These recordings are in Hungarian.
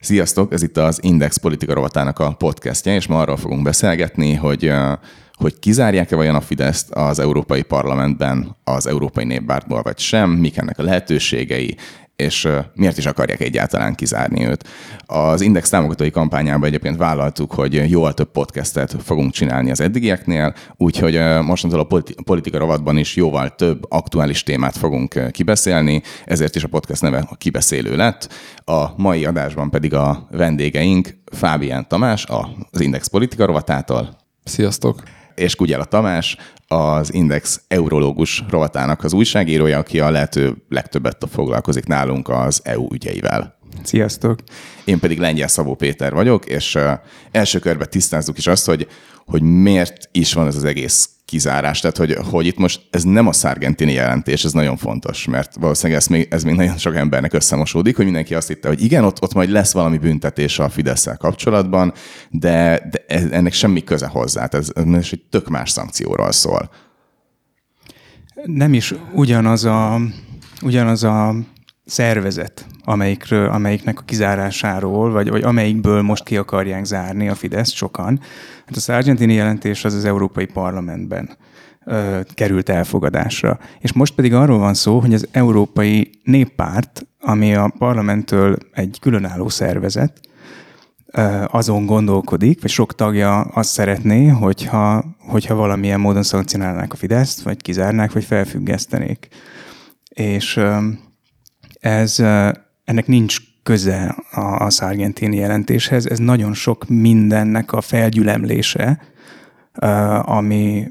Sziasztok, ez itt az Index politika rovatának a podcastja, és ma arról fogunk beszélgetni, hogy hogy kizárják-e vajon a Fideszt az Európai Parlamentben az Európai Néppártból, vagy sem, mik ennek a lehetőségei, és miért is akarják egyáltalán kizárni őt. Az Index támogatói kampányában egyébként vállaltuk, hogy jóval több podcastet fogunk csinálni az eddigieknél, úgyhogy mostantól a politika rovatban is jóval több aktuális témát fogunk kibeszélni, ezért is a podcast neve a kibeszélő lett. A mai adásban pedig a vendégeink Fábián Tamás, az Index politika rovatától. Sziasztok! És Kugyela Tamás, az Index eurológus rovatának az újságírója, aki a lehető legtöbbet foglalkozik nálunk az EU ügyeivel. Sziasztok! Én pedig Lengyel Szabó Péter vagyok, és első körben tisztázzuk is azt, hogy, hogy miért is van ez az egész kizárás. Tehát, hogy, hogy itt most ez nem a szargentini jelentés, ez nagyon fontos, mert valószínűleg ez még, ez még nagyon sok embernek összemosódik, hogy mindenki azt hitte, hogy igen, ott, ott majd lesz valami büntetés a fidesz kapcsolatban, de, de ennek semmi köze hozzá. Ez, ez egy tök más szankcióról szól. Nem is ugyanaz a, ugyanaz a szervezet, amelyikről, amelyiknek a kizárásáról, vagy, vagy amelyikből most ki akarják zárni a Fidesz sokan. Hát a Sargentini jelentés az az Európai Parlamentben ö, került elfogadásra. És most pedig arról van szó, hogy az Európai Néppárt, ami a parlamenttől egy különálló szervezet, azon gondolkodik, vagy sok tagja azt szeretné, hogyha, hogyha valamilyen módon szankcionálnák a Fideszt, vagy kizárnák, vagy felfüggesztenék. És ez, ennek nincs köze a, a szargentini jelentéshez, ez nagyon sok mindennek a felgyülemlése, ami,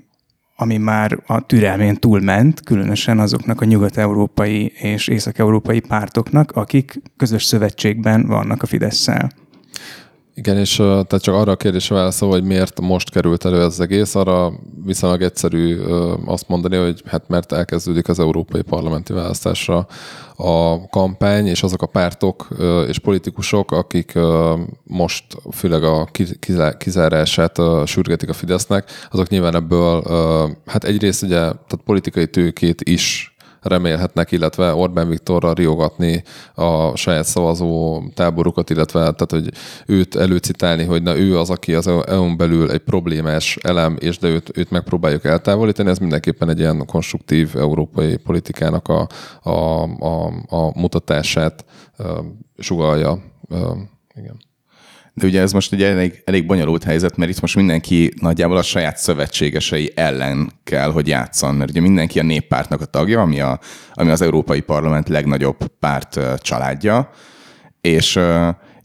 ami már a türelmén túlment, különösen azoknak a nyugat-európai és észak-európai pártoknak, akik közös szövetségben vannak a Fidesz-szel. Igen, és tehát csak arra a kérdésre válaszol, hogy miért most került elő az egész, arra viszonylag egyszerű azt mondani, hogy hát mert elkezdődik az európai parlamenti választásra a kampány, és azok a pártok és politikusok, akik most főleg a kizárását sürgetik a Fidesznek, azok nyilván ebből, hát egyrészt ugye tehát politikai tőkét is remélhetnek, illetve Orbán Viktorra riogatni a saját szavazó táborokat, illetve tehát, hogy őt előcitálni, hogy na ő az, aki az EU-n belül egy problémás elem, és de őt, őt megpróbáljuk eltávolítani, ez mindenképpen egy ilyen konstruktív európai politikának a, a, a, a mutatását sugalja. Igen. De ugye ez most ugye elég, elég bonyolult helyzet, mert itt most mindenki nagyjából a saját szövetségesei ellen kell, hogy játszon, mert ugye mindenki a néppártnak a tagja, ami, a, ami az Európai Parlament legnagyobb párt családja, és,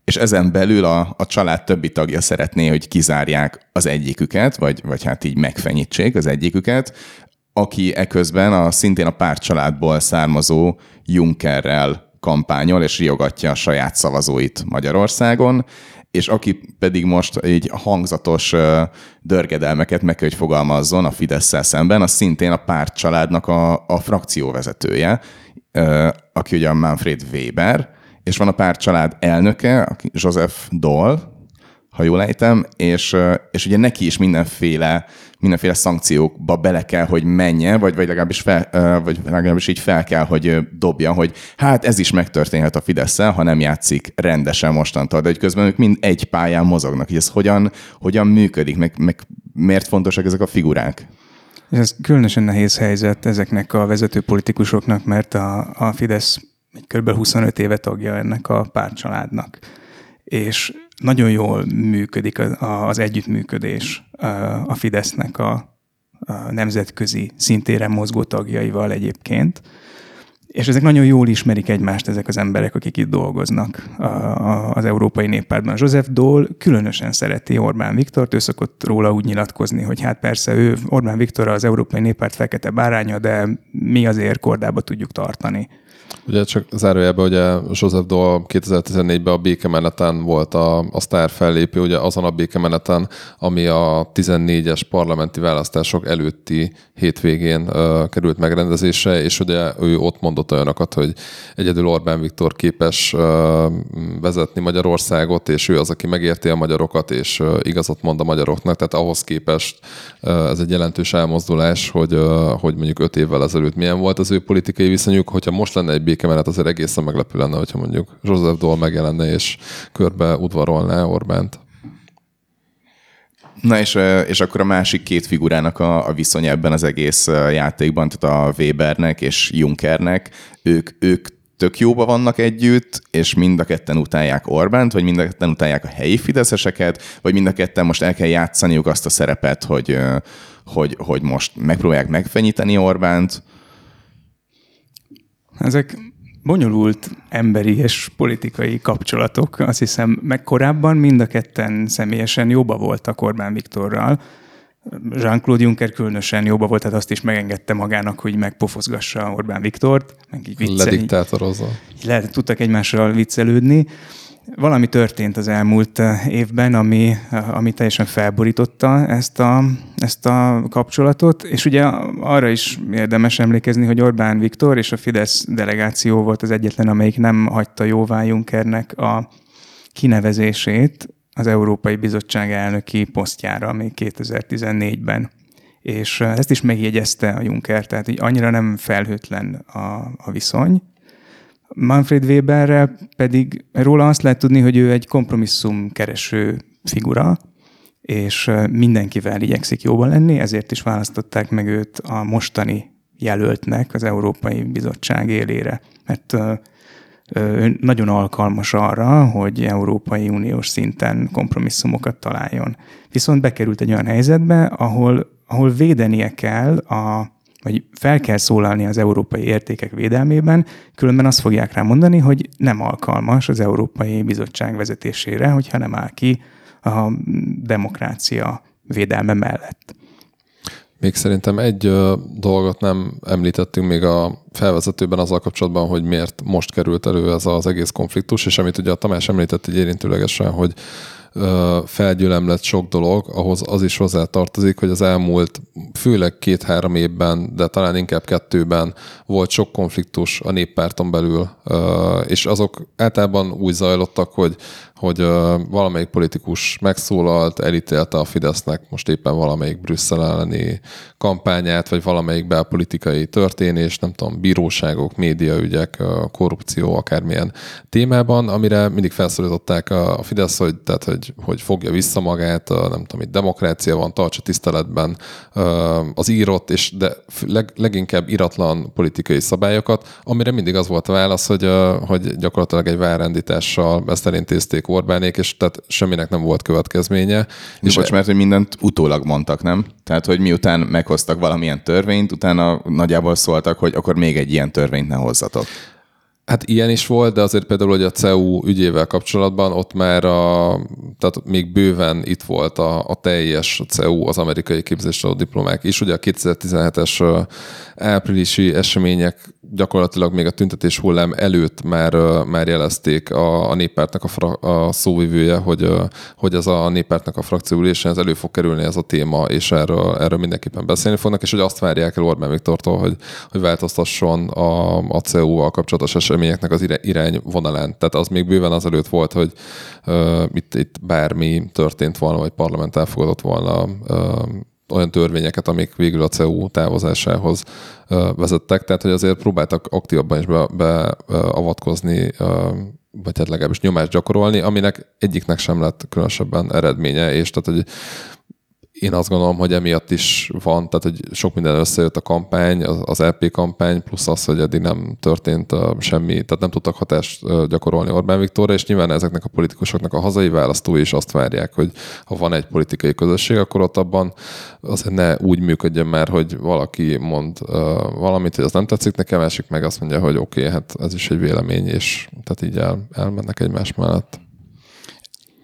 és ezen belül a, a család többi tagja szeretné, hogy kizárják az egyiküket, vagy, vagy hát így megfenyítsék az egyiküket, aki eközben a szintén a párt családból származó Junckerrel kampányol és riogatja a saját szavazóit Magyarországon, és aki pedig most egy hangzatos dörgedelmeket meg kell, hogy fogalmazzon a fidesz szemben, az szintén a párt családnak a, a frakcióvezetője, aki ugye a Manfred Weber, és van a párt család elnöke, aki Joseph Doll, ha jól ejtem, és, és ugye neki is mindenféle mindenféle szankciókba bele kell, hogy menje, vagy, vagy, legalábbis fel, vagy legalábbis így fel kell, hogy dobja, hogy hát ez is megtörténhet a fidesz ha nem játszik rendesen mostantól, de hogy közben ők mind egy pályán mozognak, hogy ez hogyan, hogyan működik, meg, meg miért fontosak ezek a figurák? Ez különösen nehéz helyzet ezeknek a vezető politikusoknak, mert a, a Fidesz kb. 25 éve tagja ennek a pártcsaládnak. És nagyon jól működik az együttműködés a Fidesznek a, nemzetközi szintéren mozgó tagjaival egyébként. És ezek nagyon jól ismerik egymást, ezek az emberek, akik itt dolgoznak az Európai Néppártban. Joseph Dole különösen szereti Orbán Viktort, ő szokott róla úgy nyilatkozni, hogy hát persze ő, Orbán Viktor az Európai Néppárt fekete báránya, de mi azért kordába tudjuk tartani. Ugye csak zárójelben, ugye Joseph Dole 2014-ben a békemeneten volt a, a sztár fellépő, ugye azon a békemeneten, ami a 14-es parlamenti választások előtti hétvégén uh, került megrendezésre, és ugye ő ott mondott olyanokat, hogy egyedül Orbán Viktor képes uh, vezetni Magyarországot, és ő az, aki megérti a magyarokat, és uh, igazat mond a magyaroknak, tehát ahhoz képest uh, ez egy jelentős elmozdulás, hogy, uh, hogy mondjuk öt évvel ezelőtt milyen volt az ő politikai viszonyuk, hogyha most lenne egy egy békemenet azért egészen meglepő lenne, hogyha mondjuk Joseph Dole megjelenne és körbe udvarolná Orbánt. Na és, és akkor a másik két figurának a, a viszony ebben az egész játékban, tehát a Webernek és Junkernek, ők, ők tök jóba vannak együtt, és mind a ketten utálják Orbánt, vagy mind a ketten utálják a helyi fideszeseket, vagy mind a ketten most el kell játszaniuk azt a szerepet, hogy, hogy, hogy most megpróbálják megfenyíteni Orbánt. Ezek bonyolult emberi és politikai kapcsolatok. Azt hiszem, meg korábban mind a ketten személyesen jóba voltak Orbán Viktorral. Jean-Claude Juncker különösen jóba volt, tehát azt is megengedte magának, hogy megpofozgassa Orbán Viktort, meg így viccelni. Lediktátorozza. Le, tudtak egymással viccelődni. Valami történt az elmúlt évben, ami, ami teljesen felborította ezt a, ezt a kapcsolatot, és ugye arra is érdemes emlékezni, hogy Orbán Viktor és a Fidesz delegáció volt az egyetlen, amelyik nem hagyta jóvá Junckernek a kinevezését az Európai Bizottság elnöki posztjára még 2014-ben. És ezt is megjegyezte a Juncker, tehát így annyira nem felhőtlen a, a viszony. Manfred Weberrel pedig róla azt lehet tudni, hogy ő egy kompromisszum kereső figura, és mindenkivel igyekszik jóban lenni, ezért is választották meg őt a mostani jelöltnek az Európai Bizottság élére. Mert ő nagyon alkalmas arra, hogy Európai Uniós szinten kompromisszumokat találjon. Viszont bekerült egy olyan helyzetbe, ahol, ahol védenie kell a vagy fel kell szólalni az európai értékek védelmében, különben azt fogják rá mondani, hogy nem alkalmas az Európai Bizottság vezetésére, hogyha nem áll ki a demokrácia védelme mellett. Még szerintem egy ö, dolgot nem említettünk még a felvezetőben azzal kapcsolatban, hogy miért most került elő ez az egész konfliktus, és amit ugye a Tamás említett egy érintőlegesen, hogy felgyülemlett sok dolog, ahhoz az is hozzá tartozik, hogy az elmúlt főleg két-három évben, de talán inkább kettőben volt sok konfliktus a néppárton belül, és azok általában úgy zajlottak, hogy hogy valamelyik politikus megszólalt, elítélte a Fidesznek most éppen valamelyik Brüsszel elleni kampányát, vagy valamelyik belpolitikai történés, nem tudom, bíróságok, médiaügyek, korrupció, akármilyen témában, amire mindig felszólították a Fidesz, hogy, tehát, hogy, hogy fogja vissza magát, nem tudom, itt demokrácia van, tartsa tiszteletben az írott, és de leg, leginkább iratlan politikai szabályokat, amire mindig az volt a válasz, hogy, hogy gyakorlatilag egy várrendítással ezt elintézték Orbánék, és tehát semminek nem volt következménye. És bocs, mert hogy mindent utólag mondtak, nem? Tehát, hogy miután meghoztak valamilyen törvényt, utána nagyjából szóltak, hogy akkor még egy ilyen törvényt ne hozzatok. Hát ilyen is volt, de azért például, hogy a CEU ügyével kapcsolatban ott már a, tehát még bőven itt volt a, a teljes CEU, az amerikai képzésre diplomák is. Ugye a 2017-es áprilisi események gyakorlatilag még a tüntetés hullám előtt már, már jelezték a, a néppártnak a, fra, a szóvivője, hogy, hogy ez a néppártnak a frakcióülésen ez elő fog kerülni ez a téma, és erről, erről mindenképpen beszélni fognak, és hogy azt várják el Orbán Viktortól, hogy, hogy változtasson a, a CEU-val kapcsolatos eseményeknek az irányvonalán. Tehát az még bőven azelőtt volt, hogy uh, itt, itt bármi történt volna, vagy parlament elfogadott volna uh, olyan törvényeket, amik végül a CEU távozásához vezettek, tehát hogy azért próbáltak aktívabban is beavatkozni, be, vagy hát legalábbis nyomást gyakorolni, aminek egyiknek sem lett különösebben eredménye, és tehát, hogy én azt gondolom, hogy emiatt is van, tehát hogy sok minden összejött a kampány, az LP kampány, plusz az, hogy eddig nem történt semmi, tehát nem tudtak hatást gyakorolni Orbán Viktorra, és nyilván ezeknek a politikusoknak a hazai választói is azt várják, hogy ha van egy politikai közösség, akkor ott abban azért ne úgy működjön már, hogy valaki mond valamit, hogy az nem tetszik nekem, másik meg azt mondja, hogy oké, okay, hát ez is egy vélemény, és tehát így el, elmennek egymás mellett.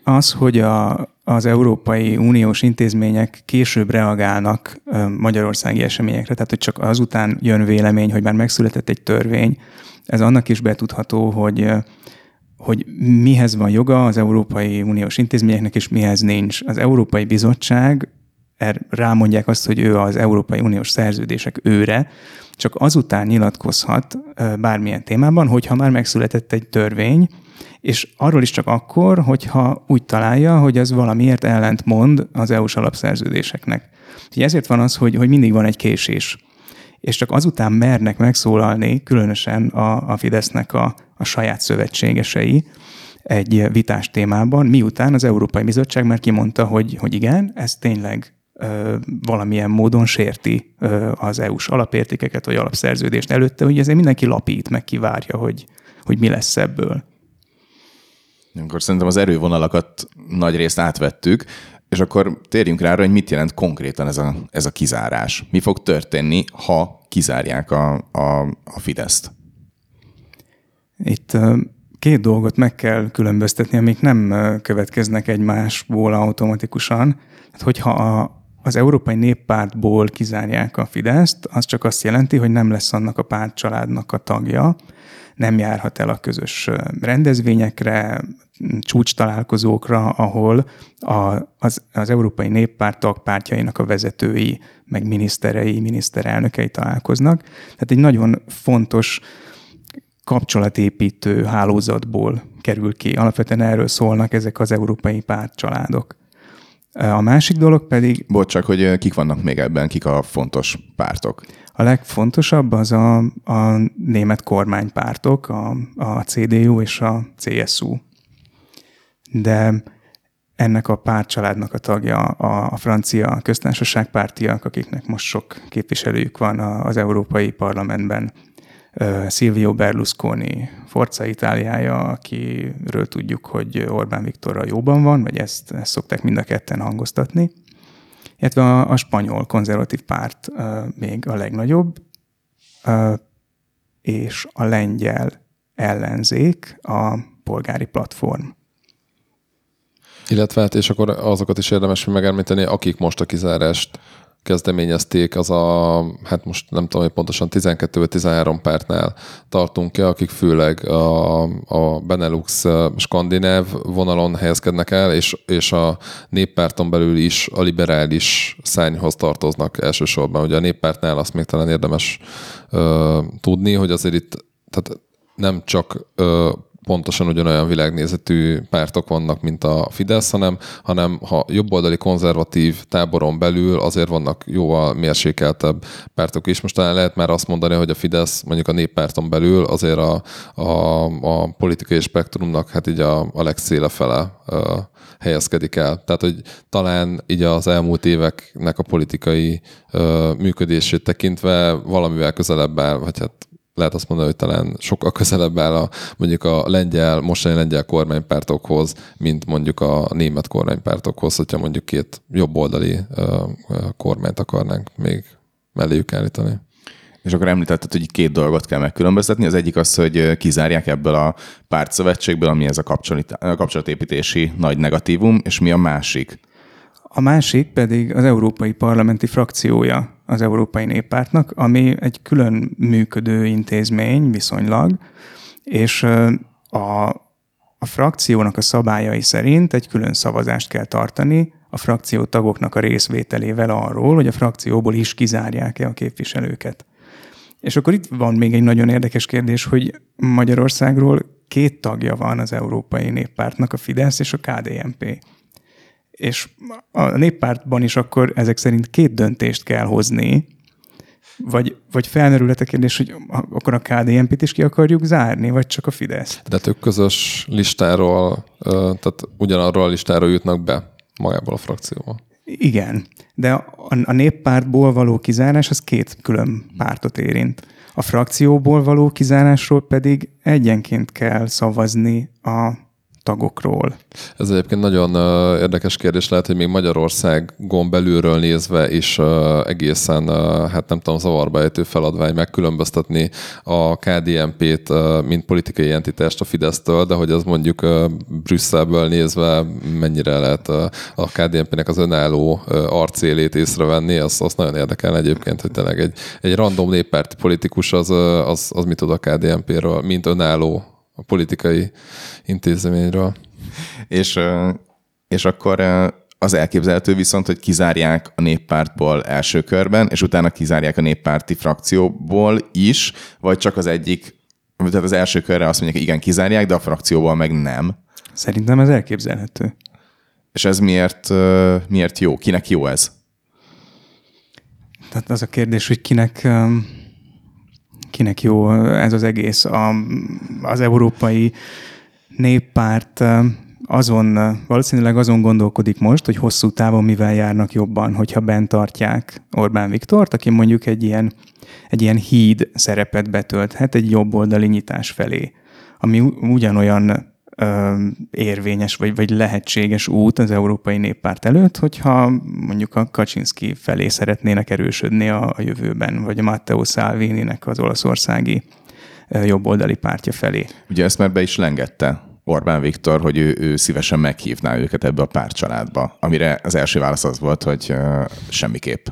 Az, hogy a, az Európai Uniós intézmények később reagálnak magyarországi eseményekre, tehát hogy csak azután jön vélemény, hogy már megszületett egy törvény, ez annak is betudható, hogy hogy mihez van joga az Európai Uniós intézményeknek, és mihez nincs. Az Európai Bizottság er, rámondják azt, hogy ő az Európai Uniós szerződések őre, csak azután nyilatkozhat bármilyen témában, hogyha már megszületett egy törvény, és arról is csak akkor, hogyha úgy találja, hogy az valamiért ellent mond az EU-s alapszerződéseknek. Úgyhogy ezért van az, hogy, hogy mindig van egy késés. és csak azután mernek megszólalni, különösen a, a Fidesznek a, a saját szövetségesei egy vitás témában, miután az Európai Bizottság már kimondta, hogy, hogy igen, ez tényleg ö, valamilyen módon sérti ö, az EU-s alapértékeket vagy alapszerződést előtte, hogy ezért mindenki lapít, meg kivárja, hogy, hogy mi lesz ebből. Akkor szerintem az erővonalakat nagy részt átvettük, és akkor térjünk rá, hogy mit jelent konkrétan ez a, ez a kizárás. Mi fog történni, ha kizárják a, a, a Fideszt? Itt két dolgot meg kell különböztetni, amik nem következnek egymásból automatikusan. Hát, hogyha a, az Európai Néppártból kizárják a Fideszt, az csak azt jelenti, hogy nem lesz annak a pártcsaládnak a tagja, nem járhat el a közös rendezvényekre, csúcs találkozókra, ahol a, az, az Európai Néppárt tagpártjainak a vezetői, meg miniszterei, miniszterelnökei találkoznak. Tehát egy nagyon fontos kapcsolatépítő hálózatból kerül ki. Alapvetően erről szólnak ezek az európai pártcsaládok. A másik dolog pedig... Bocs, csak hogy kik vannak még ebben, kik a fontos pártok? A legfontosabb az a, a német kormánypártok, a, a CDU és a CSU. De ennek a pártcsaládnak a tagja a, francia köztársaság pártiak, akiknek most sok képviselőjük van az Európai Parlamentben. Silvio Berlusconi, Forza Itáliája, akiről tudjuk, hogy Orbán Viktorra jóban van, vagy ezt, ezt szokták mind a ketten hangoztatni illetve a, a spanyol konzervatív párt még a legnagyobb, és a lengyel ellenzék a polgári platform. Illetve hát, és akkor azokat is érdemes megemlíteni, akik most a kizárást kezdeményezték, az a, hát most nem tudom, hogy pontosan 12 vagy 13 pártnál tartunk el, akik főleg a, a Benelux skandináv vonalon helyezkednek el, és, és a néppárton belül is a liberális szányhoz tartoznak elsősorban. Ugye a néppártnál azt még talán érdemes ö, tudni, hogy azért itt tehát nem csak ö, pontosan ugyanolyan világnézetű pártok vannak, mint a Fidesz, hanem, hanem ha jobboldali konzervatív táboron belül azért vannak jóval mérsékeltebb pártok is. Most talán lehet már azt mondani, hogy a Fidesz mondjuk a néppárton belül azért a, a, a politikai spektrumnak hát így a, a legszéle fele helyezkedik el. Tehát, hogy talán így az elmúlt éveknek a politikai ö, működését tekintve valamivel közelebb áll, vagy hát lehet azt mondani, hogy talán sokkal közelebb áll a, mondjuk a lengyel, mostani lengyel kormánypártokhoz, mint mondjuk a német kormánypártokhoz, hogyha mondjuk két jobboldali kormányt akarnánk még melléjük állítani. És akkor említetted, hogy két dolgot kell megkülönböztetni. Az egyik az, hogy kizárják ebből a pártszövetségből, ami ez a kapcsolatépítési nagy negatívum, és mi a másik? A másik pedig az európai parlamenti frakciója az Európai Néppártnak, ami egy külön működő intézmény viszonylag, és a, a frakciónak a szabályai szerint egy külön szavazást kell tartani a frakció tagoknak a részvételével arról, hogy a frakcióból is kizárják-e a képviselőket. És akkor itt van még egy nagyon érdekes kérdés, hogy Magyarországról két tagja van az Európai Néppártnak, a Fidesz és a KDNP és a néppártban is akkor ezek szerint két döntést kell hozni, vagy, vagy felmerülhet a kérdés, hogy akkor a KDNP-t is ki akarjuk zárni, vagy csak a Fidesz? De ők közös listáról, tehát ugyanarról a listáról jutnak be magából a frakcióba. Igen, de a, a néppártból való kizárás az két külön pártot érint. A frakcióból való kizárásról pedig egyenként kell szavazni a tagokról? Ez egyébként nagyon érdekes kérdés lehet, hogy még Magyarországon belülről nézve is egészen, uh, hát nem tudom, zavarba ejtő feladvány megkülönböztetni a KDNP-t, mint politikai entitást a Fidesztől, de hogy az mondjuk Brüsszelből nézve mennyire lehet a KDNP-nek az önálló arcélét észrevenni, az, az nagyon érdekel egyébként, hogy tényleg egy, egy random néppárti politikus az, az, az mit tud a KDNP-ről, mint önálló a politikai intézményről. És, és akkor az elképzelhető viszont, hogy kizárják a néppártból első körben, és utána kizárják a néppárti frakcióból is, vagy csak az egyik, tehát az első körre azt mondják, hogy igen, kizárják, de a frakcióból meg nem. Szerintem ez elképzelhető. És ez miért, miért jó? Kinek jó ez? tehát az a kérdés, hogy kinek, um, kinek jó ez az egész. A, az európai néppárt azon, valószínűleg azon gondolkodik most, hogy hosszú távon mivel járnak jobban, hogyha bent tartják Orbán Viktort, aki mondjuk egy ilyen, egy ilyen híd szerepet betölthet egy jobboldali nyitás felé, ami ugyanolyan érvényes vagy, vagy lehetséges út az Európai Néppárt előtt, hogyha mondjuk a Kaczynski felé szeretnének erősödni a, a jövőben, vagy a Matteo Salvini-nek az olaszországi jobboldali pártja felé. Ugye ezt már be is lengette Orbán Viktor, hogy ő, ő szívesen meghívná őket ebbe a pártcsaládba, amire az első válasz az volt, hogy semmiképp.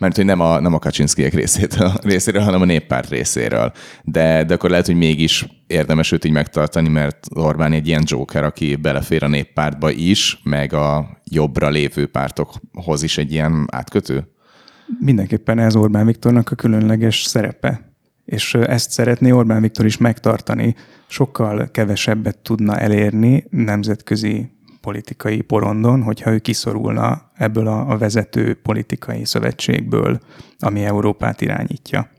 Mert hogy nem a, nem a Kaczynszkijek részéről, részéről, hanem a néppárt részéről. De, de akkor lehet, hogy mégis érdemes őt így megtartani, mert Orbán egy ilyen joker, aki belefér a néppártba is, meg a jobbra lévő pártokhoz is egy ilyen átkötő? Mindenképpen ez Orbán Viktornak a különleges szerepe és ezt szeretné Orbán Viktor is megtartani. Sokkal kevesebbet tudna elérni nemzetközi politikai porondon, hogyha ő kiszorulna ebből a, a vezető politikai szövetségből, ami Európát irányítja.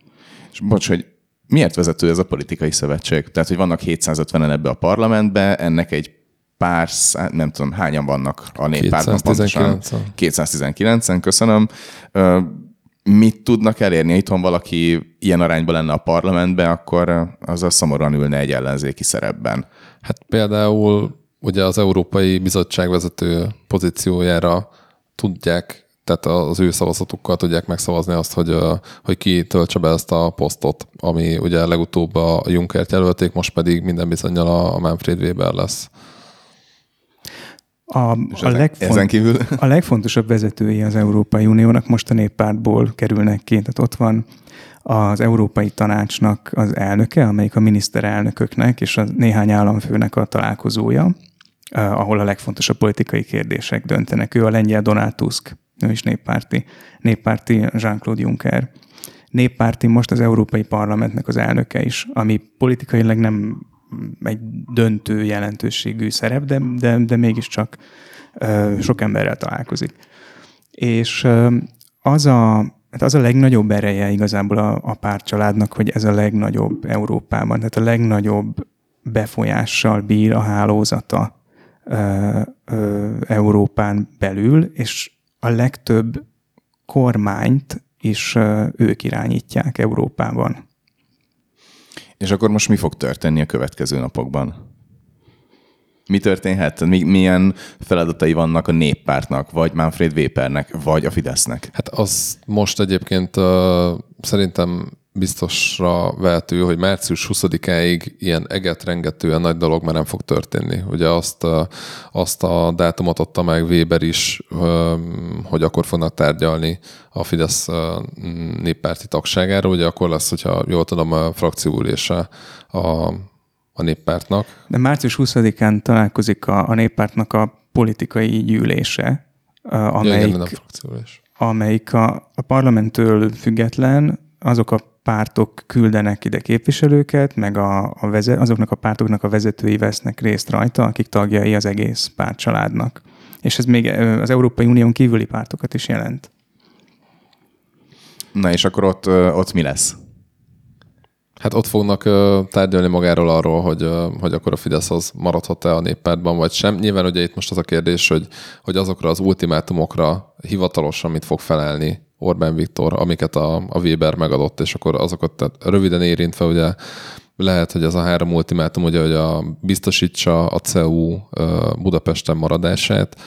És bocs, hogy miért vezető ez a politikai szövetség? Tehát, hogy vannak 750-en ebbe a parlamentbe, ennek egy pár, nem tudom, hányan vannak a néppártban 219 219-en, köszönöm mit tudnak elérni? Itthon valaki ilyen arányban lenne a parlamentben, akkor az a szomorúan ülne egy ellenzéki szerepben. Hát például ugye az Európai Bizottság vezető pozíciójára tudják, tehát az ő szavazatukkal tudják megszavazni azt, hogy, hogy ki töltse be ezt a posztot, ami ugye legutóbb a Junkert jelölték, most pedig minden bizonyal a Manfred Weber lesz. A, a, legfont, ezen kívül? a legfontosabb vezetői az Európai Uniónak most a néppártból kerülnek ki. Tehát ott van az Európai Tanácsnak az elnöke, amelyik a miniszterelnököknek és a néhány államfőnek a találkozója, ahol a legfontosabb politikai kérdések döntenek. Ő a lengyel Donald Tusk, ő is néppárti, néppárti Jean-Claude Juncker. Néppárti most az Európai Parlamentnek az elnöke is, ami politikailag nem egy döntő jelentőségű szerep, de, de, de mégiscsak sok emberrel találkozik. És az a, hát az a legnagyobb ereje igazából a, a pártcsaládnak, hogy ez a legnagyobb Európában, tehát a legnagyobb befolyással bír a hálózata ö, ö, Európán belül, és a legtöbb kormányt is ö, ők irányítják Európában. És akkor most mi fog történni a következő napokban? Mi történhet? Mi, milyen feladatai vannak a néppártnak, vagy Manfred Webernek, vagy a Fidesznek? Hát az most egyébként uh, szerintem biztosra vehető, hogy március 20-áig ilyen eget-rengetően nagy dolog már nem fog történni. Ugye azt, azt a dátumot adta meg Weber is, hogy akkor fognak tárgyalni a Fidesz néppárti tagságáról. Ugye akkor lesz, hogyha jól tudom, a frakcióülése a, a néppártnak. De március 20-án találkozik a, a néppártnak a politikai gyűlése, amelyik, ja, igen, a amelyik a, a parlamenttől független, azok a pártok küldenek ide képviselőket, meg a, a vezet, azoknak a pártoknak a vezetői vesznek részt rajta, akik tagjai az egész pártcsaládnak. És ez még az Európai Unión kívüli pártokat is jelent. Na és akkor ott, ott mi lesz? Hát ott fognak tárgyalni magáról arról, hogy, hogy akkor a Fidesz az maradhat-e a néppártban, vagy sem. Nyilván ugye itt most az a kérdés, hogy, hogy azokra az ultimátumokra hivatalosan mit fog felelni Orbán Viktor, amiket a, a Weber megadott, és akkor azokat tehát röviden érintve ugye lehet, hogy ez a három ultimátum, ugye, hogy a, biztosítsa a CEU Budapesten maradását,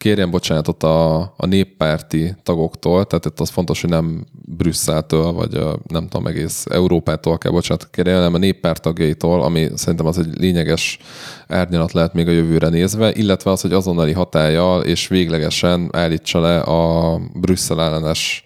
kérjen bocsánatot a, a néppárti tagoktól, tehát itt az fontos, hogy nem Brüsszeltől, vagy a, nem tudom, egész Európától kell bocsánatot kérjen, hanem a néppárt tagjaitól, ami szerintem az egy lényeges árnyalat lehet még a jövőre nézve, illetve az, hogy azonnali hatállyal és véglegesen állítsa le a Brüsszel ellenes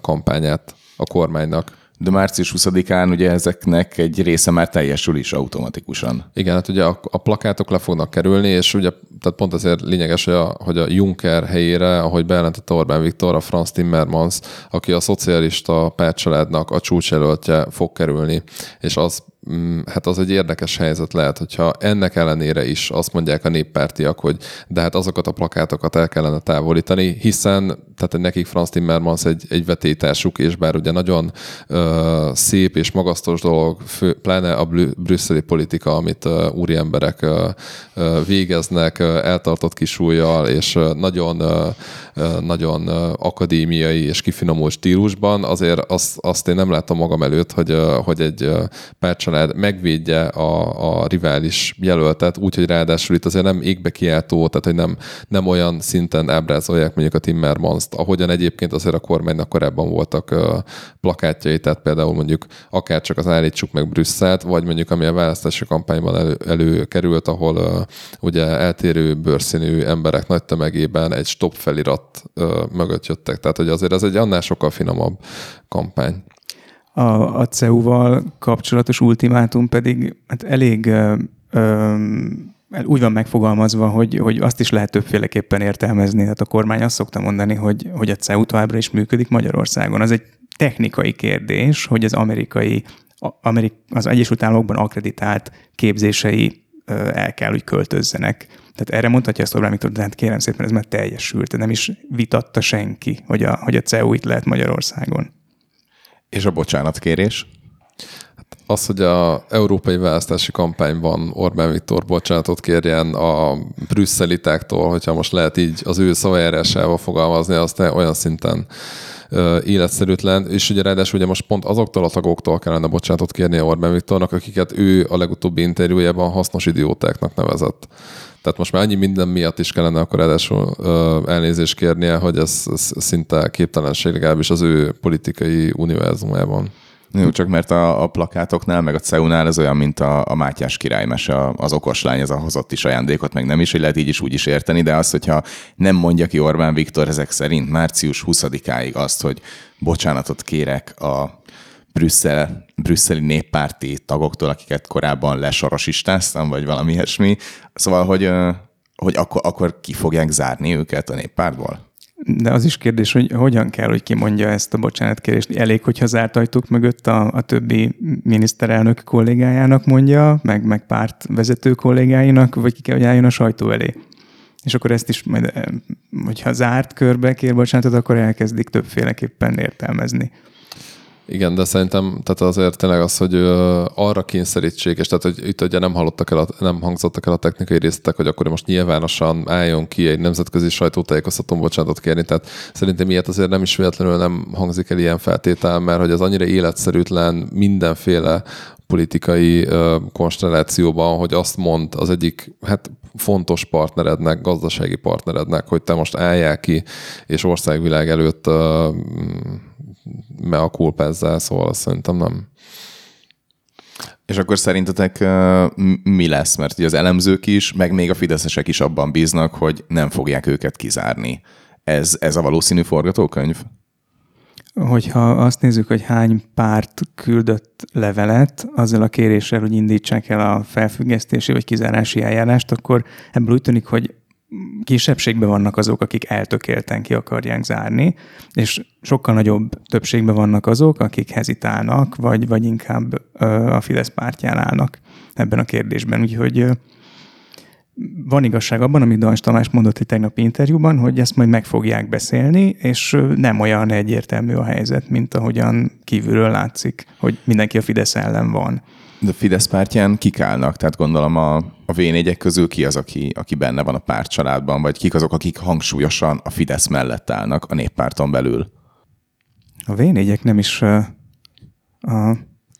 kampányát a kormánynak de március 20-án ugye ezeknek egy része már teljesül is automatikusan. Igen, hát ugye a, a plakátok le fognak kerülni, és ugye tehát pont azért lényeges, hogy a, hogy a Juncker helyére, ahogy bejelentette Orbán Viktor, a Franz Timmermans, aki a szocialista pártcsaládnak a csúcsjelöltje fog kerülni, és az hát az egy érdekes helyzet lehet, hogyha ennek ellenére is azt mondják a néppártiak, hogy de hát azokat a plakátokat el kellene távolítani, hiszen tehát nekik Franz Timmermans egy, egy vetétársuk, és bár ugye nagyon uh, szép és magasztos dolog, fő, pláne a brüsszeli politika, amit uh, úri emberek uh, uh, végeznek, uh, eltartott kisújjal, és uh, nagyon, uh, nagyon akadémiai és kifinomult stílusban, azért azt, azt én nem látom magam előtt, hogy, hogy egy párcsalád megvédje a, a rivális jelöltet, úgyhogy ráadásul itt azért nem égbe kiáltó, tehát hogy nem, nem olyan szinten ábrázolják mondjuk a Timmermans-t, ahogyan egyébként azért a kormánynak korábban voltak plakátjai, tehát például mondjuk akár csak az állítsuk meg Brüsszelt, vagy mondjuk ami a választási kampányban elő, előkerült, ahol uh, ugye eltérő bőrszínű emberek nagy tömegében egy stop felirat uh, mögött jöttek. Tehát, hogy azért ez egy annál sokkal finomabb kampány. A, a CEU-val kapcsolatos ultimátum pedig hát elég ö, ö, úgy van megfogalmazva, hogy, hogy azt is lehet többféleképpen értelmezni. Tehát a kormány azt szokta mondani, hogy, hogy a CEU továbbra is működik Magyarországon. Az egy technikai kérdés, hogy az amerikai, Amerik, az Egyesült Államokban akreditált képzései el kell, hogy költözzenek. Tehát erre mondhatja ezt Orbán Viktor, de hát kérem szépen, ez már teljesült. Nem is vitatta senki, hogy a, hogy a CEU itt lehet Magyarországon. És a bocsánatkérés? Hát az, hogy a európai választási kampányban Orbán Viktor bocsánatot kérjen a brüsszelitáktól, hogyha most lehet így az ő szavajárásával fogalmazni, azt olyan szinten életszerűtlen, és ugye ráadásul ugye most pont azoktól a tagoktól kellene bocsánatot kérni a Orbán Viktornak, akiket ő a legutóbbi interjújában hasznos idiótáknak nevezett. Tehát most már annyi minden miatt is kellene akkor ráadásul elnézést kérnie, hogy ez, ez szinte képtelenség legalábbis az ő politikai univerzumában. Jó, csak mert a, a plakátoknál, meg a CEU-nál ez olyan, mint a, a Mátyás királymese, az okoslány, ez a hozott is ajándékot, meg nem is, hogy lehet így is úgy is érteni, de az, hogyha nem mondja ki Orbán Viktor ezek szerint március 20-áig azt, hogy bocsánatot kérek a Brüsszel, brüsszeli néppárti tagoktól, akiket korábban lesorosistáztam, vagy valami ilyesmi. Szóval, hogy, hogy akkor, akkor ki fogják zárni őket a néppártból? De az is kérdés, hogy hogyan kell, hogy kimondja ezt a bocsánatkérést. Elég, hogyha zárt ajtók mögött a, a többi miniszterelnök kollégájának mondja, meg, meg párt vezető kollégáinak, vagy ki kell, hogy álljon a sajtó elé. És akkor ezt is majd, hogyha zárt körbe kér bocsánatot, akkor elkezdik többféleképpen értelmezni. Igen, de szerintem tehát azért tényleg az, hogy arra kényszerítsék, és tehát hogy itt ugye nem, hallottak el a, nem hangzottak el a technikai részletek, hogy akkor most nyilvánosan álljon ki egy nemzetközi sajtótájékoztatón bocsánatot kérni, tehát szerintem ilyet azért nem is véletlenül nem hangzik el ilyen feltétel, mert hogy az annyira életszerűtlen mindenféle politikai konstellációban, hogy azt mond az egyik hát fontos partnerednek, gazdasági partnerednek, hogy te most álljál ki, és országvilág előtt uh, mea culpa szóval azt szerintem nem. És akkor szerintetek mi lesz? Mert ugye az elemzők is, meg még a fideszesek is abban bíznak, hogy nem fogják őket kizárni. Ez, ez a valószínű forgatókönyv? Hogyha azt nézzük, hogy hány párt küldött levelet azzal a kéréssel, hogy indítsák el a felfüggesztési vagy kizárási eljárást, akkor ebből úgy tűnik, hogy kisebbségben vannak azok, akik eltökélten ki akarják zárni, és sokkal nagyobb többségben vannak azok, akik hezitálnak, vagy, vagy inkább a Fidesz pártján állnak ebben a kérdésben. Úgyhogy van igazság abban, amit Dans Tamás mondott egy tegnapi interjúban, hogy ezt majd meg fogják beszélni, és nem olyan egyértelmű a helyzet, mint ahogyan kívülről látszik, hogy mindenki a Fidesz ellen van. De Fidesz pártján kik állnak? Tehát gondolom a, a v közül ki az, aki, aki benne van a pártcsaládban, vagy kik azok, akik hangsúlyosan a Fidesz mellett állnak a néppárton belül? A v nem is a,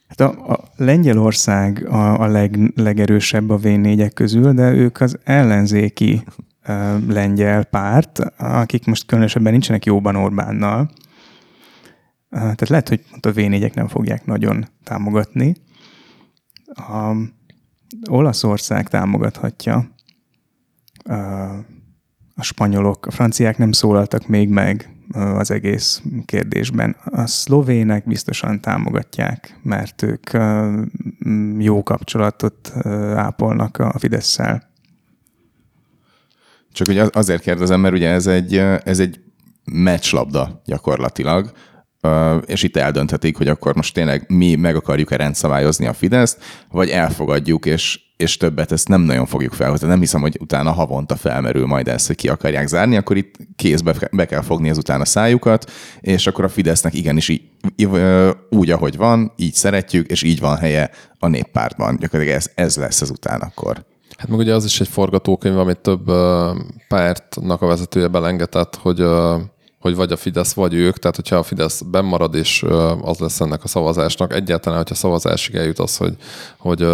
Hát a, a Lengyelország a, a leg, legerősebb a v közül, de ők az ellenzéki a, lengyel párt, akik most különösebben nincsenek jóban Orbánnal. Tehát lehet, hogy a v nem fogják nagyon támogatni a Olaszország támogathatja, a, spanyolok, a franciák nem szólaltak még meg az egész kérdésben. A szlovének biztosan támogatják, mert ők jó kapcsolatot ápolnak a Fidesz-szel. Csak ugye azért kérdezem, mert ugye ez egy, ez egy meccslabda gyakorlatilag, és itt eldönthetik, hogy akkor most tényleg mi meg akarjuk-e rendszabályozni a Fideszt, vagy elfogadjuk, és, és többet ezt nem nagyon fogjuk felhozni. Nem hiszem, hogy utána havonta felmerül majd ez, hogy ki akarják zárni, akkor itt kézbe be kell fogni ezután a szájukat, és akkor a Fidesznek igenis így, úgy, ahogy van, így szeretjük, és így van helye a néppártban. Gyakorlatilag ez, ez lesz ezután akkor. Hát meg ugye az is egy forgatókönyv, amit több pártnak a vezetője belengetett, hogy hogy vagy a Fidesz, vagy ők, tehát hogyha a Fidesz bemarad, és az lesz ennek a szavazásnak, egyáltalán, hogyha szavazásig eljut az, hogy, hogy,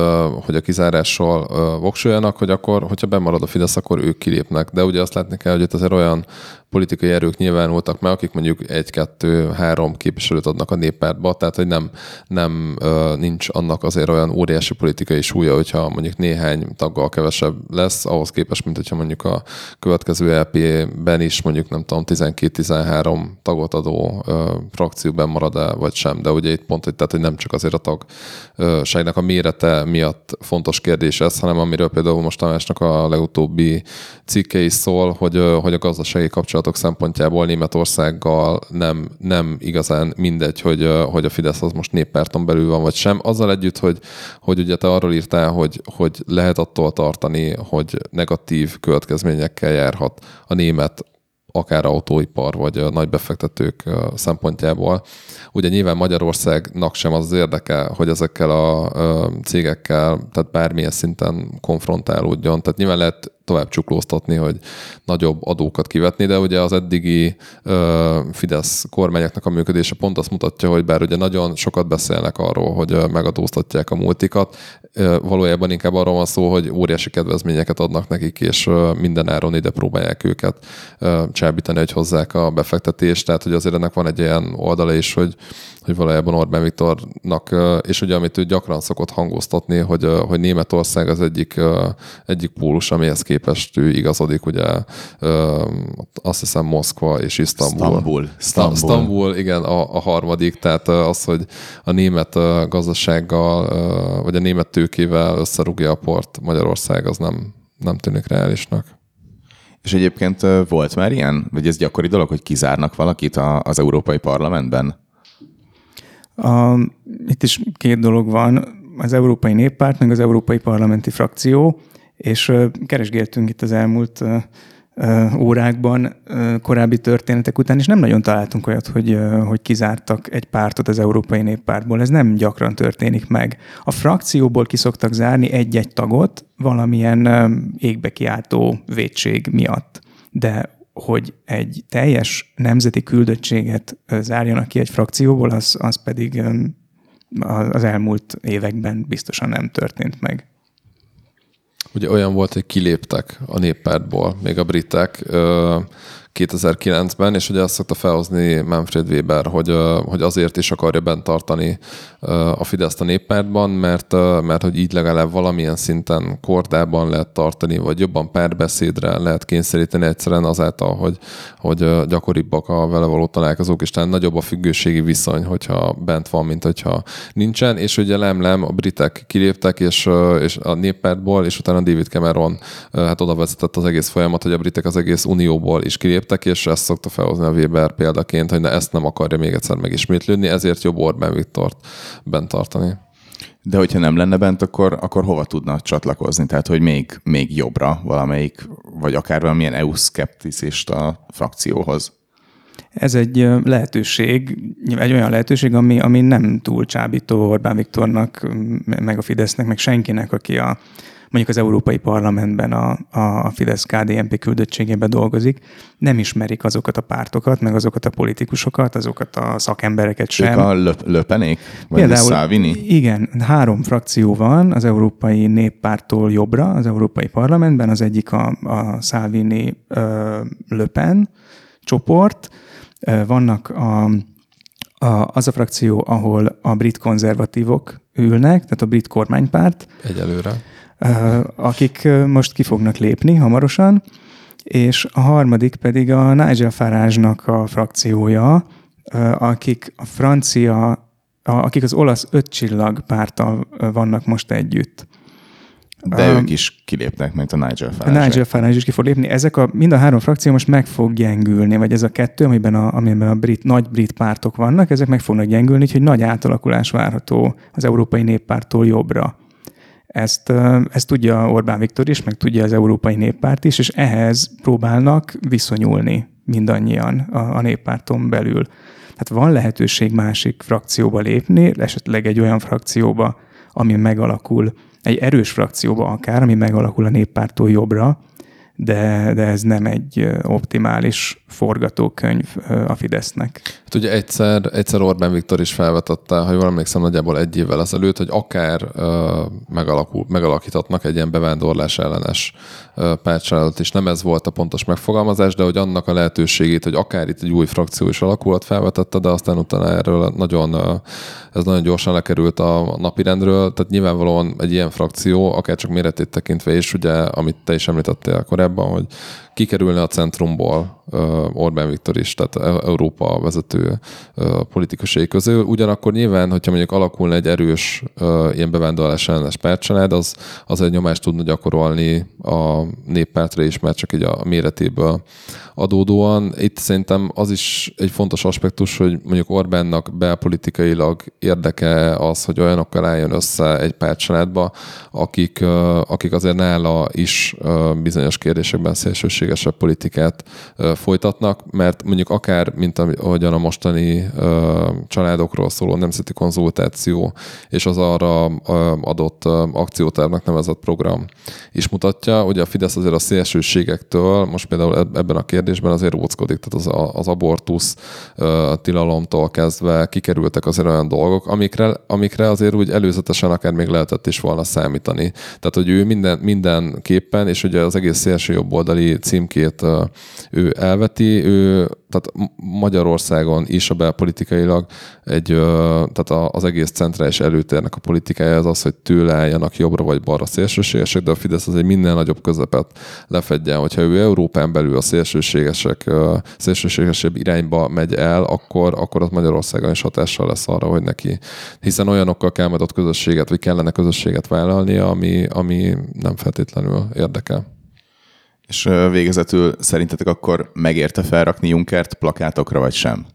hogy a kizárással voksoljanak, hogy akkor, hogyha bemarad a Fidesz, akkor ők kilépnek. De ugye azt látni kell, hogy itt azért olyan politikai erők nyilvánultak meg, akik mondjuk egy-kettő-három képviselőt adnak a néppártba, tehát hogy nem, nem nincs annak azért olyan óriási politikai súlya, hogyha mondjuk néhány taggal kevesebb lesz, ahhoz képest, mint hogyha mondjuk a következő LP-ben is mondjuk nem tudom, 12-13 tagot adó frakcióben marad el, vagy sem. De ugye itt pont, hogy, tehát, hogy nem csak azért a tagságnak a mérete miatt fontos kérdés ez, hanem amiről például most Tamásnak a legutóbbi cikke is szól, hogy, hogy a gazdasági kapcsolat kapcsolatok szempontjából Németországgal nem, nem igazán mindegy, hogy, hogy a Fidesz az most néppárton belül van, vagy sem. Azzal együtt, hogy, hogy ugye te arról írtál, hogy, hogy lehet attól tartani, hogy negatív következményekkel járhat a német akár autóipar, vagy nagy befektetők szempontjából. Ugye nyilván Magyarországnak sem az, az érdeke, hogy ezekkel a cégekkel, tehát bármilyen szinten konfrontálódjon. Tehát nyilván lehet tovább csuklóztatni, hogy nagyobb adókat kivetni, de ugye az eddigi ö, Fidesz kormányoknak a működése pont azt mutatja, hogy bár ugye nagyon sokat beszélnek arról, hogy megadóztatják a multikat, ö, valójában inkább arról van szó, hogy óriási kedvezményeket adnak nekik, és ö, minden áron ide próbálják őket ö, csábítani, hogy hozzák a befektetést, tehát hogy azért ennek van egy ilyen oldala is, hogy hogy valójában Orbán Viktornak, és ugye amit ő gyakran szokott hangoztatni, hogy, hogy Németország az egyik, egyik pólus, amihez képest ő igazodik, ugye azt hiszem Moszkva és Isztambul. Isztambul. Isztambul. Isztambul, igen, a, a harmadik, tehát az, hogy a német gazdasággal, vagy a német tőkével összerúgja a port Magyarország, az nem, nem tűnik reálisnak. És egyébként volt már ilyen? Vagy ez gyakori dolog, hogy kizárnak valakit az Európai Parlamentben? A, itt is két dolog van, az Európai Néppárt, meg az Európai Parlamenti Frakció, és keresgéltünk itt az elmúlt órákban korábbi történetek után, és nem nagyon találtunk olyat, hogy, hogy kizártak egy pártot az Európai Néppártból. Ez nem gyakran történik meg. A frakcióból kiszoktak zárni egy-egy tagot valamilyen égbe kiáltó védség miatt. De hogy egy teljes nemzeti küldöttséget zárjanak ki egy frakcióból, az, az pedig az elmúlt években biztosan nem történt meg. Ugye olyan volt, hogy kiléptek a néppártból, még a britek, 2009-ben, és ugye azt szokta felhozni Manfred Weber, hogy, hogy azért is akarja bent tartani a Fideszt a néppártban, mert, mert hogy így legalább valamilyen szinten kordában lehet tartani, vagy jobban párbeszédre lehet kényszeríteni egyszerűen azáltal, hogy, hogy gyakoribbak a vele való találkozók, és talán nagyobb a függőségi viszony, hogyha bent van, mint hogyha nincsen, és ugye lemlem a britek kiléptek, és, és a néppártból, és utána David Cameron hát oda vezetett az egész folyamat, hogy a britek az egész unióból is kiléptek, és ezt szokta felhozni a Weber példaként, hogy ne, ezt nem akarja még egyszer megismétlődni, ezért jobb Orbán Viktort bent tartani. De hogyha nem lenne bent, akkor, akkor hova tudna csatlakozni? Tehát, hogy még, még jobbra valamelyik, vagy akár valamilyen EU-szkepticista frakcióhoz? Ez egy lehetőség, egy olyan lehetőség, ami, ami nem túl csábító Orbán Viktornak, meg a Fidesznek, meg senkinek, aki a, mondjuk az Európai Parlamentben a, a Fidesz KDNP küldöttségében dolgozik, nem ismerik azokat a pártokat, meg azokat a politikusokat, azokat a szakembereket sem. Ők a löp- löpenék? Vagy Például, Szávini? Igen, három frakció van az Európai Néppártól jobbra, az Európai Parlamentben, az egyik a, a Szávini Löpen csoport, vannak a, a, az a frakció, ahol a brit konzervatívok ülnek, tehát a brit kormánypárt. Egyelőre akik most ki fognak lépni hamarosan, és a harmadik pedig a Nigel Farage-nak a frakciója, akik a francia, akik az olasz öt csillag pártal vannak most együtt. De um, ők is kilépnek, mint a Nigel Farage. A Nigel Farage is ki fog lépni. Ezek a, mind a három frakció most meg fog gyengülni, vagy ez a kettő, amiben a, amiben a brit, nagy brit pártok vannak, ezek meg fognak gyengülni, úgyhogy nagy átalakulás várható az Európai Néppártól jobbra. Ezt, ezt tudja Orbán Viktor is, meg tudja az Európai Néppárt is, és ehhez próbálnak viszonyulni mindannyian a, a néppárton belül. Tehát van lehetőség másik frakcióba lépni, esetleg egy olyan frakcióba, ami megalakul, egy erős frakcióba akár, ami megalakul a néppártól jobbra, de, de ez nem egy optimális forgatókönyv a Fidesznek. Hát ugye egyszer, egyszer Orbán Viktor is felvetette, ha jól emlékszem, nagyjából egy évvel ezelőtt, hogy akár uh, megalakul, megalakíthatnak egy ilyen bevándorlás ellenes pártcsaládot, és nem ez volt a pontos megfogalmazás, de hogy annak a lehetőségét, hogy akár itt egy új frakció is alakulhat, felvetette, de aztán utána erről nagyon, ez nagyon gyorsan lekerült a napirendről, tehát nyilvánvalóan egy ilyen frakció, akár csak méretét tekintve, és ugye, amit te is említettél korábban, hogy kikerülne a centrumból Orbán Viktor is, tehát e- Európa vezető politikusai közül. Ugyanakkor nyilván, hogyha mondjuk alakulna egy erős ilyen bevándorlás ellenes pártcsalád, az, az egy nyomást tudna gyakorolni a néppártra is, mert csak egy a méretéből adódóan. Itt szerintem az is egy fontos aspektus, hogy mondjuk Orbánnak belpolitikailag érdeke az, hogy olyanokkal álljon össze egy pártcsaládba, akik, akik azért nála is bizonyos kérdésekben szélsőség szélsőségesebb politikát folytatnak, mert mondjuk akár, mint ahogyan a mostani családokról szóló nemzeti konzultáció és az arra adott akciótervnek nevezett program is mutatja, hogy a Fidesz azért a szélsőségektől, most például ebben a kérdésben azért óckodik, tehát az, az abortusz tilalomtól kezdve kikerültek azért olyan dolgok, amikre, amikre azért úgy előzetesen akár még lehetett is volna számítani. Tehát, hogy ő minden, mindenképpen, és ugye az egész szélső jobboldali címkét ő elveti, ő tehát Magyarországon is a belpolitikailag egy, tehát az egész centrális előtérnek a politikája az az, hogy tőle álljanak jobbra vagy balra szélsőségesek, de a Fidesz az egy minden nagyobb közepet lefedjen. Hogyha ő Európán belül a szélsőségesek, szélsőségesebb irányba megy el, akkor, akkor az Magyarországon is hatással lesz arra, hogy neki, hiszen olyanokkal kell majd ott közösséget, vagy kellene közösséget vállalnia, ami, ami nem feltétlenül érdekel. És végezetül szerintetek akkor megérte felrakni Junkert plakátokra, vagy sem?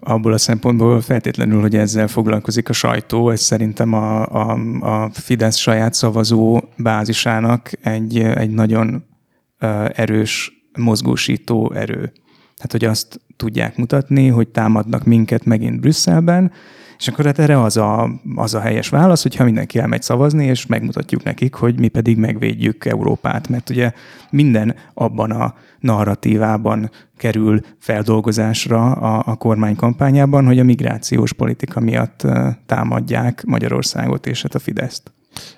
Abból a szempontból feltétlenül, hogy ezzel foglalkozik a sajtó, ez szerintem a, a, a Fidesz saját szavazó bázisának egy, egy nagyon erős mozgósító erő. Tehát, hogy azt tudják mutatni, hogy támadnak minket megint Brüsszelben, és akkor hát erre az a, az a helyes válasz, hogyha mindenki elmegy szavazni, és megmutatjuk nekik, hogy mi pedig megvédjük Európát. Mert ugye minden abban a narratívában kerül feldolgozásra a, a kormány kampányában, hogy a migrációs politika miatt támadják Magyarországot és hát a Fideszt.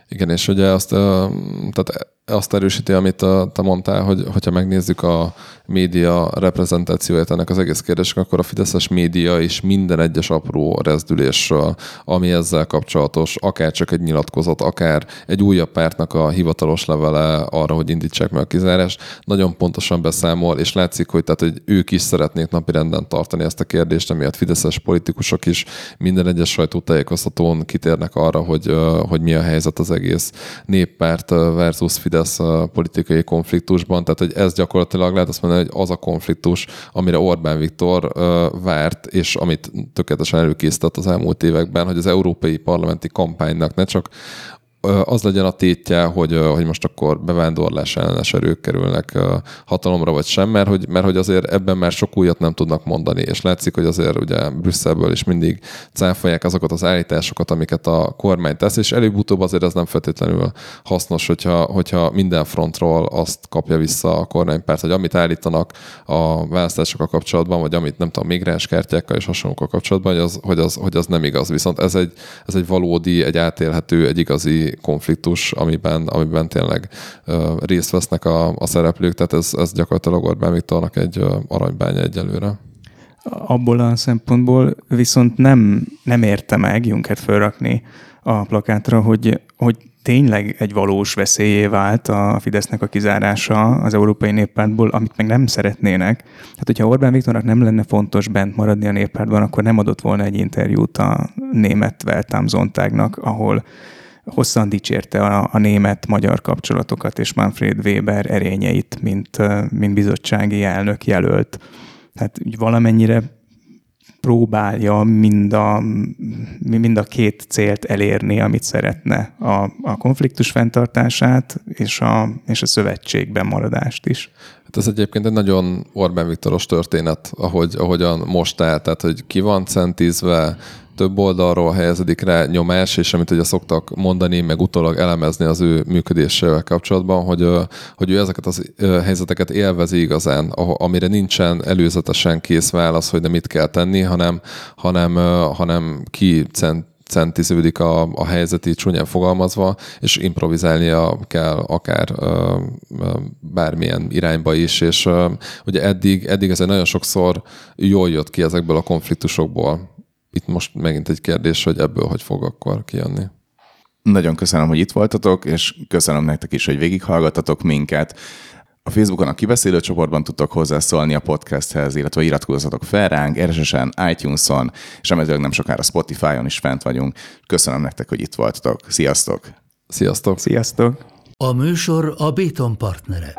Igen, és ugye azt, tehát azt erősíti, amit te mondtál, hogy hogyha megnézzük a média reprezentációját ennek az egész kérdésnek, akkor a Fideszes média is minden egyes apró rezdülésről, ami ezzel kapcsolatos, akár csak egy nyilatkozat, akár egy újabb pártnak a hivatalos levele arra, hogy indítsák meg a kizárást, nagyon pontosan beszámol, és látszik, hogy, tehát, hogy ők is szeretnék napirenden tartani ezt a kérdést, amiatt Fideszes politikusok is minden egyes sajtótájékoztatón kitérnek arra, hogy, hogy mi a helyzet az egész néppárt versus Fidesz politikai konfliktusban. Tehát, hogy ez gyakorlatilag lehet azt mondani, hogy az a konfliktus, amire Orbán Viktor várt, és amit tökéletesen előkészített az elmúlt években, hogy az európai parlamenti kampánynak ne csak az legyen a tétje, hogy, hogy most akkor bevándorlás ellenes erők kerülnek hatalomra, vagy sem, mert hogy, mert hogy azért ebben már sok újat nem tudnak mondani, és látszik, hogy azért ugye Brüsszelből is mindig cáfolják azokat az állításokat, amiket a kormány tesz, és előbb-utóbb azért ez nem feltétlenül hasznos, hogyha, hogyha minden frontról azt kapja vissza a kormánypárt, hogy amit állítanak a választásokkal kapcsolatban, vagy amit nem tudom, migráns kártyákkal és hasonlókkal kapcsolatban, hogy az, hogy az, hogy az nem igaz. Viszont ez egy, ez egy valódi, egy átélhető, egy igazi konfliktus, amiben, amiben tényleg részt vesznek a, a szereplők, tehát ez, ez gyakorlatilag Orbán Viktornak egy aranybánya egyelőre. Abból a szempontból viszont nem, nem érte meg Junkert felrakni a plakátra, hogy, hogy tényleg egy valós veszélyé vált a Fidesznek a kizárása az Európai Néppártból, amit meg nem szeretnének. Tehát, hogyha Orbán Viktornak nem lenne fontos bent maradni a néppártban, akkor nem adott volna egy interjút a német Weltam Zontágnak, ahol hosszan dicsérte a, a német-magyar kapcsolatokat és Manfred Weber erényeit, mint, mint bizottsági elnök jelölt. Hát valamennyire próbálja mind a, mind a két célt elérni, amit szeretne, a, a konfliktus fenntartását és a, és a szövetségben maradást is. Hát ez egyébként egy nagyon Orbán Viktoros történet, ahogy, ahogyan most áll, tehát hogy ki van centízve, több oldalról helyeződik rá nyomás, és amit ugye szoktak mondani, meg utólag elemezni az ő működésével kapcsolatban, hogy, hogy ő ezeket az helyzeteket élvezi igazán, amire nincsen előzetesen kész válasz, hogy de mit kell tenni, hanem, hanem, hanem ki cent centiződik a, a helyzeti csúnyán fogalmazva, és improvizálnia kell akár ö, ö, bármilyen irányba is, és ö, ugye eddig, eddig ez egy nagyon sokszor jól jött ki ezekből a konfliktusokból itt most megint egy kérdés, hogy ebből hogy fog akkor kijönni. Nagyon köszönöm, hogy itt voltatok, és köszönöm nektek is, hogy végighallgattatok minket. A Facebookon a kibeszélő csoportban tudtok hozzászólni a podcasthez, illetve iratkozzatok fel ránk, RSS-en, iTunes-on, és remélhetőleg nem sokára Spotify-on is fent vagyunk. Köszönöm nektek, hogy itt voltatok. Sziasztok! Sziasztok! Sziasztok! A műsor a Béton partnere.